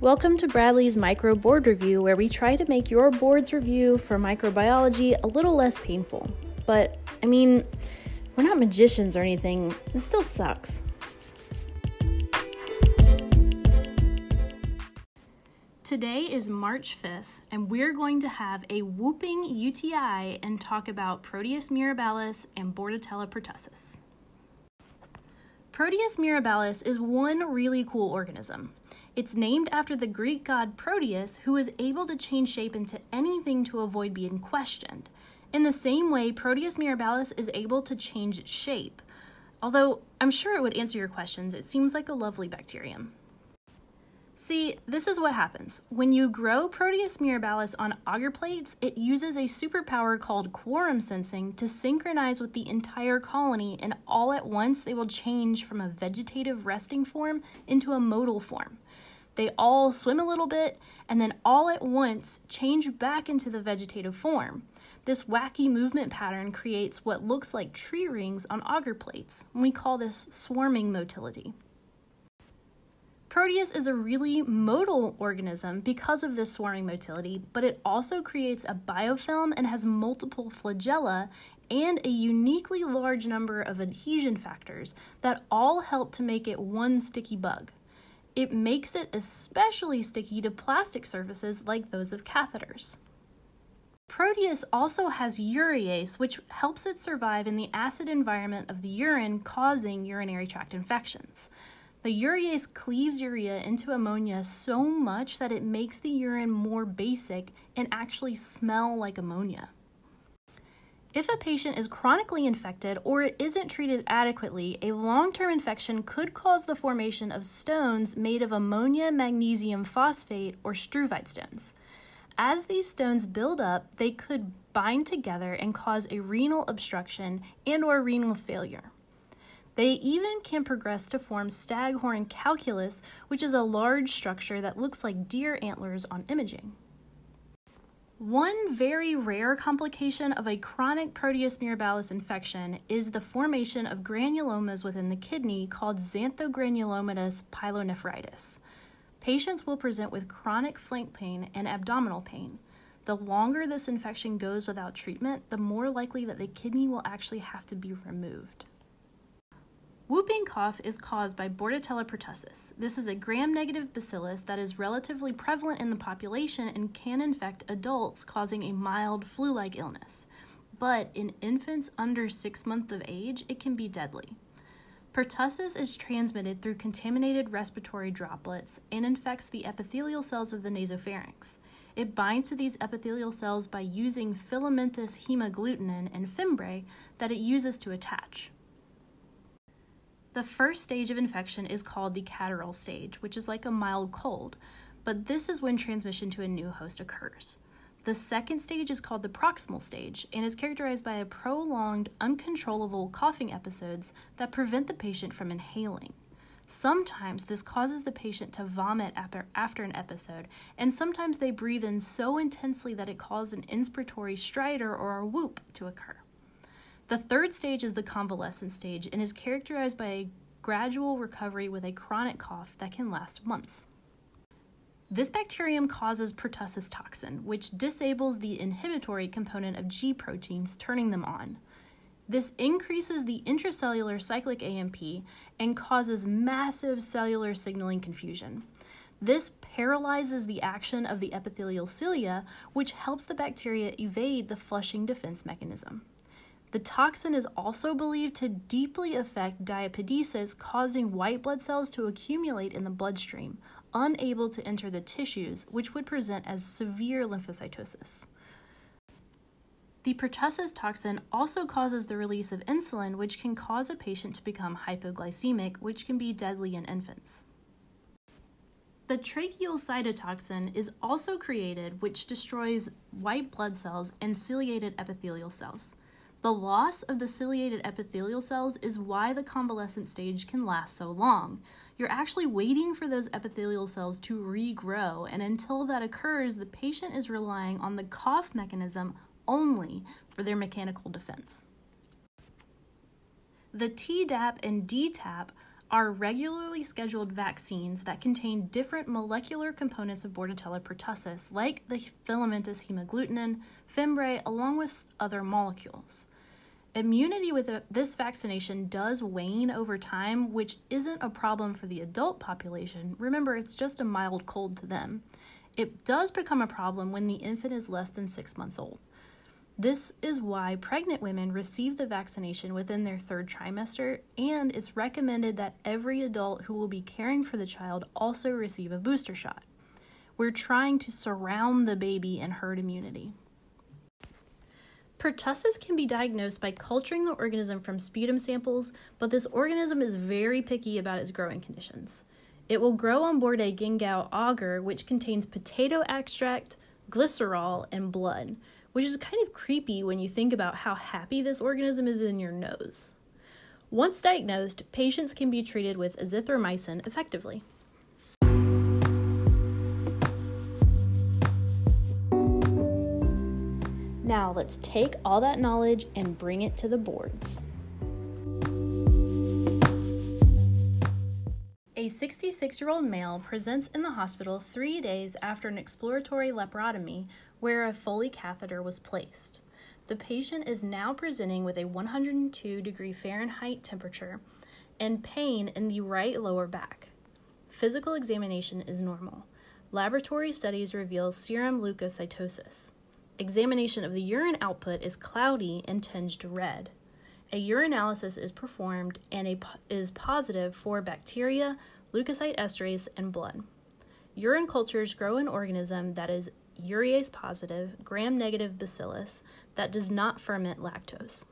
Welcome to Bradley's Micro Board Review, where we try to make your board's review for microbiology a little less painful. But, I mean, we're not magicians or anything, this still sucks. Today is March 5th, and we're going to have a whooping UTI and talk about Proteus mirabilis and Bordetella pertussis. Proteus mirabilis is one really cool organism. It's named after the Greek god Proteus, who was able to change shape into anything to avoid being questioned. In the same way, Proteus mirabilis is able to change its shape. Although I'm sure it would answer your questions, it seems like a lovely bacterium. See, this is what happens. When you grow Proteus mirabilis on agar plates, it uses a superpower called quorum sensing to synchronize with the entire colony, and all at once they will change from a vegetative resting form into a motile form. They all swim a little bit and then all at once change back into the vegetative form. This wacky movement pattern creates what looks like tree rings on agar plates, and we call this swarming motility. Proteus is a really motile organism because of this swarming motility, but it also creates a biofilm and has multiple flagella and a uniquely large number of adhesion factors that all help to make it one sticky bug. It makes it especially sticky to plastic surfaces like those of catheters. Proteus also has urease, which helps it survive in the acid environment of the urine, causing urinary tract infections. The urease cleaves urea into ammonia so much that it makes the urine more basic and actually smell like ammonia. If a patient is chronically infected or it isn't treated adequately, a long term infection could cause the formation of stones made of ammonia magnesium phosphate or struvite stones. As these stones build up, they could bind together and cause a renal obstruction and or renal failure. They even can progress to form staghorn calculus, which is a large structure that looks like deer antlers on imaging. One very rare complication of a chronic Proteus mirabilis infection is the formation of granulomas within the kidney called xanthogranulomatous pyelonephritis. Patients will present with chronic flank pain and abdominal pain. The longer this infection goes without treatment, the more likely that the kidney will actually have to be removed. Whooping cough is caused by Bordetella pertussis. This is a gram negative bacillus that is relatively prevalent in the population and can infect adults, causing a mild flu like illness. But in infants under six months of age, it can be deadly. Pertussis is transmitted through contaminated respiratory droplets and infects the epithelial cells of the nasopharynx. It binds to these epithelial cells by using filamentous hemagglutinin and fimbriae that it uses to attach. The first stage of infection is called the catarrhal stage, which is like a mild cold, but this is when transmission to a new host occurs. The second stage is called the paroxysmal stage and is characterized by a prolonged, uncontrollable coughing episodes that prevent the patient from inhaling. Sometimes this causes the patient to vomit after an episode, and sometimes they breathe in so intensely that it causes an inspiratory stridor or a whoop to occur. The third stage is the convalescent stage and is characterized by a gradual recovery with a chronic cough that can last months. This bacterium causes pertussis toxin, which disables the inhibitory component of G proteins, turning them on. This increases the intracellular cyclic AMP and causes massive cellular signaling confusion. This paralyzes the action of the epithelial cilia, which helps the bacteria evade the flushing defense mechanism. The toxin is also believed to deeply affect diapedesis, causing white blood cells to accumulate in the bloodstream, unable to enter the tissues, which would present as severe lymphocytosis. The pertussis toxin also causes the release of insulin, which can cause a patient to become hypoglycemic, which can be deadly in infants. The tracheal cytotoxin is also created, which destroys white blood cells and ciliated epithelial cells. The loss of the ciliated epithelial cells is why the convalescent stage can last so long. You're actually waiting for those epithelial cells to regrow, and until that occurs, the patient is relying on the cough mechanism only for their mechanical defense. The Tdap and Dtap are regularly scheduled vaccines that contain different molecular components of Bordetella pertussis, like the filamentous hemagglutinin, fimbriae, along with other molecules. Immunity with this vaccination does wane over time, which isn't a problem for the adult population. Remember, it's just a mild cold to them. It does become a problem when the infant is less than six months old. This is why pregnant women receive the vaccination within their third trimester, and it's recommended that every adult who will be caring for the child also receive a booster shot. We're trying to surround the baby in herd immunity. Pertussis can be diagnosed by culturing the organism from sputum samples, but this organism is very picky about its growing conditions. It will grow on Bordet-Gengou agar, which contains potato extract, glycerol, and blood, which is kind of creepy when you think about how happy this organism is in your nose. Once diagnosed, patients can be treated with azithromycin effectively. Now let's take all that knowledge and bring it to the boards. A 66 year old male presents in the hospital three days after an exploratory laparotomy where a Foley catheter was placed. The patient is now presenting with a 102 degree Fahrenheit temperature and pain in the right lower back. Physical examination is normal. Laboratory studies reveal serum leukocytosis. Examination of the urine output is cloudy and tinged red. A urinalysis is performed and a, is positive for bacteria, leukocyte esterase, and blood. Urine cultures grow an organism that is urease positive, gram negative bacillus that does not ferment lactose.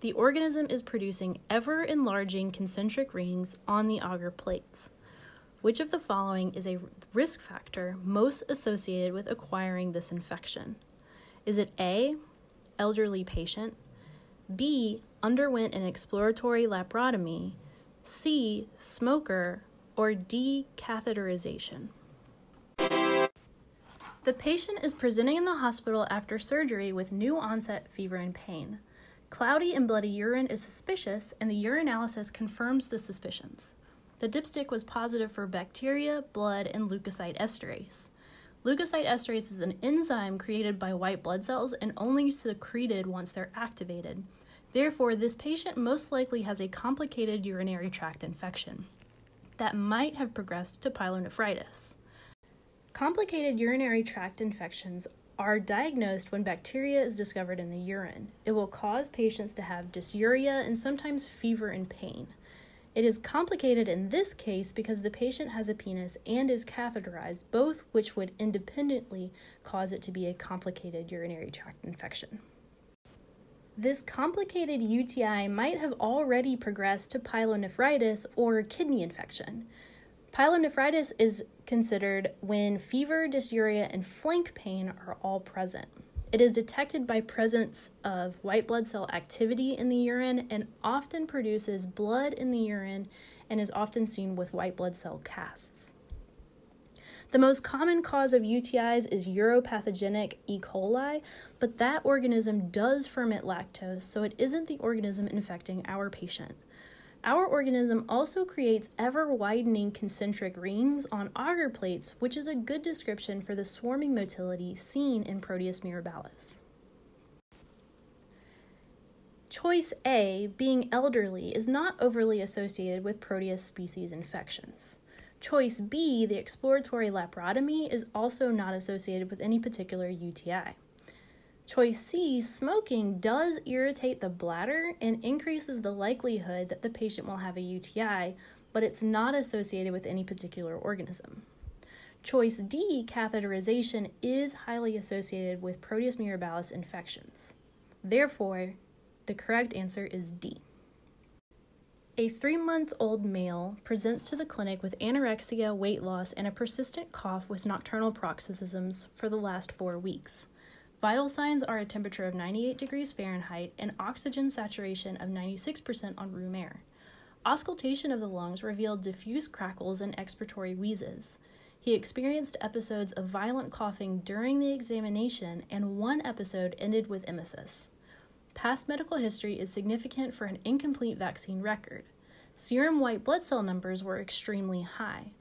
The organism is producing ever enlarging concentric rings on the agar plates. Which of the following is a risk factor most associated with acquiring this infection? Is it A, elderly patient, B, underwent an exploratory laparotomy, C, smoker, or D, catheterization. The patient is presenting in the hospital after surgery with new onset fever and pain. Cloudy and bloody urine is suspicious, and the urinalysis confirms the suspicions. The dipstick was positive for bacteria, blood, and leukocyte esterase. Leukocyte esterase is an enzyme created by white blood cells and only secreted once they're activated. Therefore, this patient most likely has a complicated urinary tract infection that might have progressed to pyelonephritis. Complicated urinary tract infections are diagnosed when bacteria is discovered in the urine. It will cause patients to have dysuria and sometimes fever and pain. It is complicated in this case because the patient has a penis and is catheterized, both which would independently cause it to be a complicated urinary tract infection. This complicated UTI might have already progressed to pyelonephritis or kidney infection. Pyelonephritis is considered when fever, dysuria, and flank pain are all present. It is detected by presence of white blood cell activity in the urine and often produces blood in the urine and is often seen with white blood cell casts. The most common cause of UTIs is uropathogenic E. coli, but that organism does ferment lactose, so it isn't the organism infecting our patient. Our organism also creates ever widening concentric rings on agar plates, which is a good description for the swarming motility seen in Proteus mirabilis. Choice A, being elderly, is not overly associated with Proteus species infections. Choice B, the exploratory laparotomy, is also not associated with any particular UTI. Choice C, smoking does irritate the bladder and increases the likelihood that the patient will have a UTI, but it's not associated with any particular organism. Choice D, catheterization, is highly associated with Proteus mirabilis infections. Therefore, the correct answer is D. A three month old male presents to the clinic with anorexia, weight loss, and a persistent cough with nocturnal paroxysms for the last four weeks. Vital signs are a temperature of 98 degrees Fahrenheit and oxygen saturation of 96% on room air. Auscultation of the lungs revealed diffuse crackles and expiratory wheezes. He experienced episodes of violent coughing during the examination, and one episode ended with emesis. Past medical history is significant for an incomplete vaccine record. Serum white blood cell numbers were extremely high.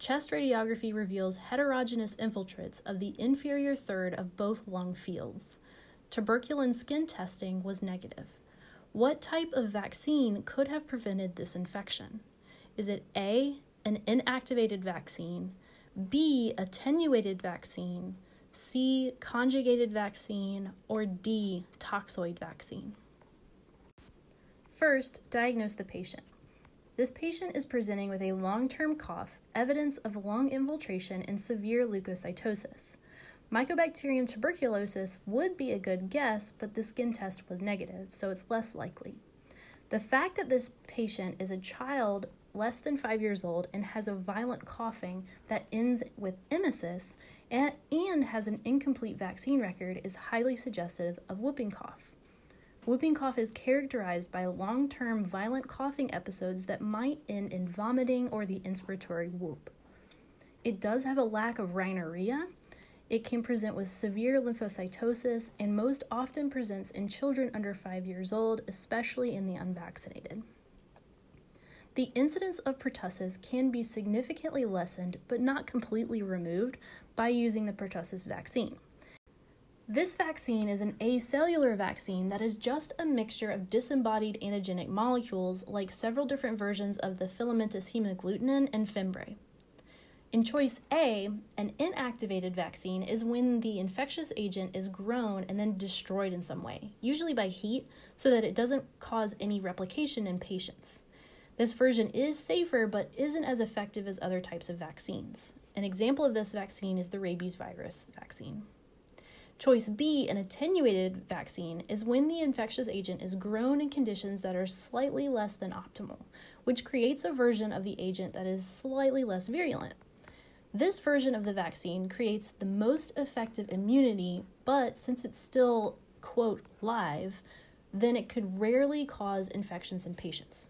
Chest radiography reveals heterogeneous infiltrates of the inferior third of both lung fields. Tuberculin skin testing was negative. What type of vaccine could have prevented this infection? Is it A, an inactivated vaccine, B, attenuated vaccine, C, conjugated vaccine, or D, toxoid vaccine? First, diagnose the patient. This patient is presenting with a long term cough, evidence of lung infiltration and severe leukocytosis. Mycobacterium tuberculosis would be a good guess, but the skin test was negative, so it's less likely. The fact that this patient is a child less than five years old and has a violent coughing that ends with emesis and, and has an incomplete vaccine record is highly suggestive of whooping cough. Whooping cough is characterized by long term violent coughing episodes that might end in vomiting or the inspiratory whoop. It does have a lack of rhinorrhea. It can present with severe lymphocytosis and most often presents in children under 5 years old, especially in the unvaccinated. The incidence of pertussis can be significantly lessened but not completely removed by using the pertussis vaccine. This vaccine is an acellular vaccine that is just a mixture of disembodied antigenic molecules like several different versions of the filamentous hemagglutinin and fimbriae. In choice A, an inactivated vaccine is when the infectious agent is grown and then destroyed in some way, usually by heat, so that it doesn't cause any replication in patients. This version is safer but isn't as effective as other types of vaccines. An example of this vaccine is the rabies virus vaccine. Choice B, an attenuated vaccine, is when the infectious agent is grown in conditions that are slightly less than optimal, which creates a version of the agent that is slightly less virulent. This version of the vaccine creates the most effective immunity, but since it's still, quote, live, then it could rarely cause infections in patients.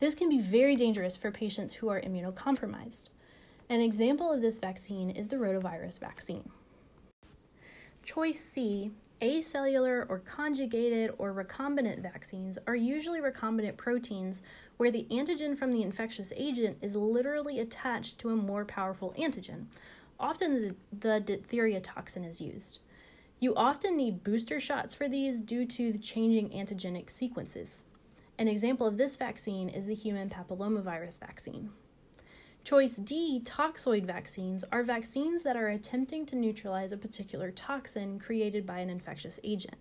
This can be very dangerous for patients who are immunocompromised. An example of this vaccine is the rotavirus vaccine. Choice C, acellular or conjugated or recombinant vaccines are usually recombinant proteins where the antigen from the infectious agent is literally attached to a more powerful antigen. Often the, the diphtheria toxin is used. You often need booster shots for these due to the changing antigenic sequences. An example of this vaccine is the human papillomavirus vaccine. Choice D, toxoid vaccines, are vaccines that are attempting to neutralize a particular toxin created by an infectious agent.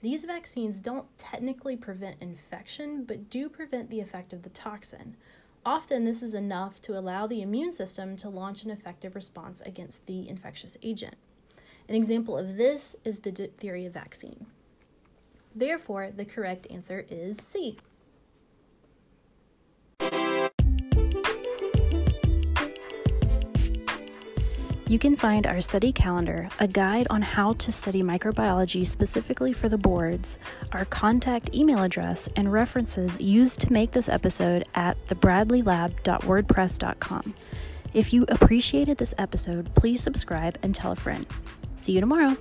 These vaccines don't technically prevent infection, but do prevent the effect of the toxin. Often, this is enough to allow the immune system to launch an effective response against the infectious agent. An example of this is the diphtheria vaccine. Therefore, the correct answer is C. You can find our study calendar, a guide on how to study microbiology specifically for the boards, our contact email address, and references used to make this episode at thebradleylab.wordpress.com. If you appreciated this episode, please subscribe and tell a friend. See you tomorrow.